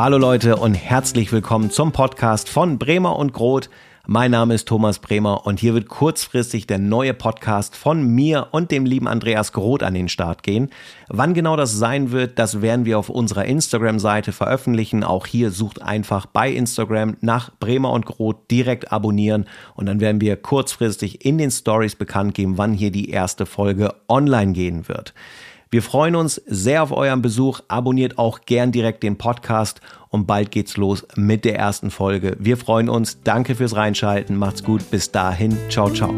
Hallo Leute und herzlich willkommen zum Podcast von Bremer und Groth. Mein Name ist Thomas Bremer und hier wird kurzfristig der neue Podcast von mir und dem lieben Andreas Groth an den Start gehen. Wann genau das sein wird, das werden wir auf unserer Instagram-Seite veröffentlichen. Auch hier sucht einfach bei Instagram nach Bremer und Groth direkt abonnieren und dann werden wir kurzfristig in den Stories bekannt geben, wann hier die erste Folge online gehen wird. Wir freuen uns sehr auf euren Besuch. Abonniert auch gern direkt den Podcast und bald geht's los mit der ersten Folge. Wir freuen uns. Danke fürs Reinschalten. Macht's gut. Bis dahin. Ciao, ciao.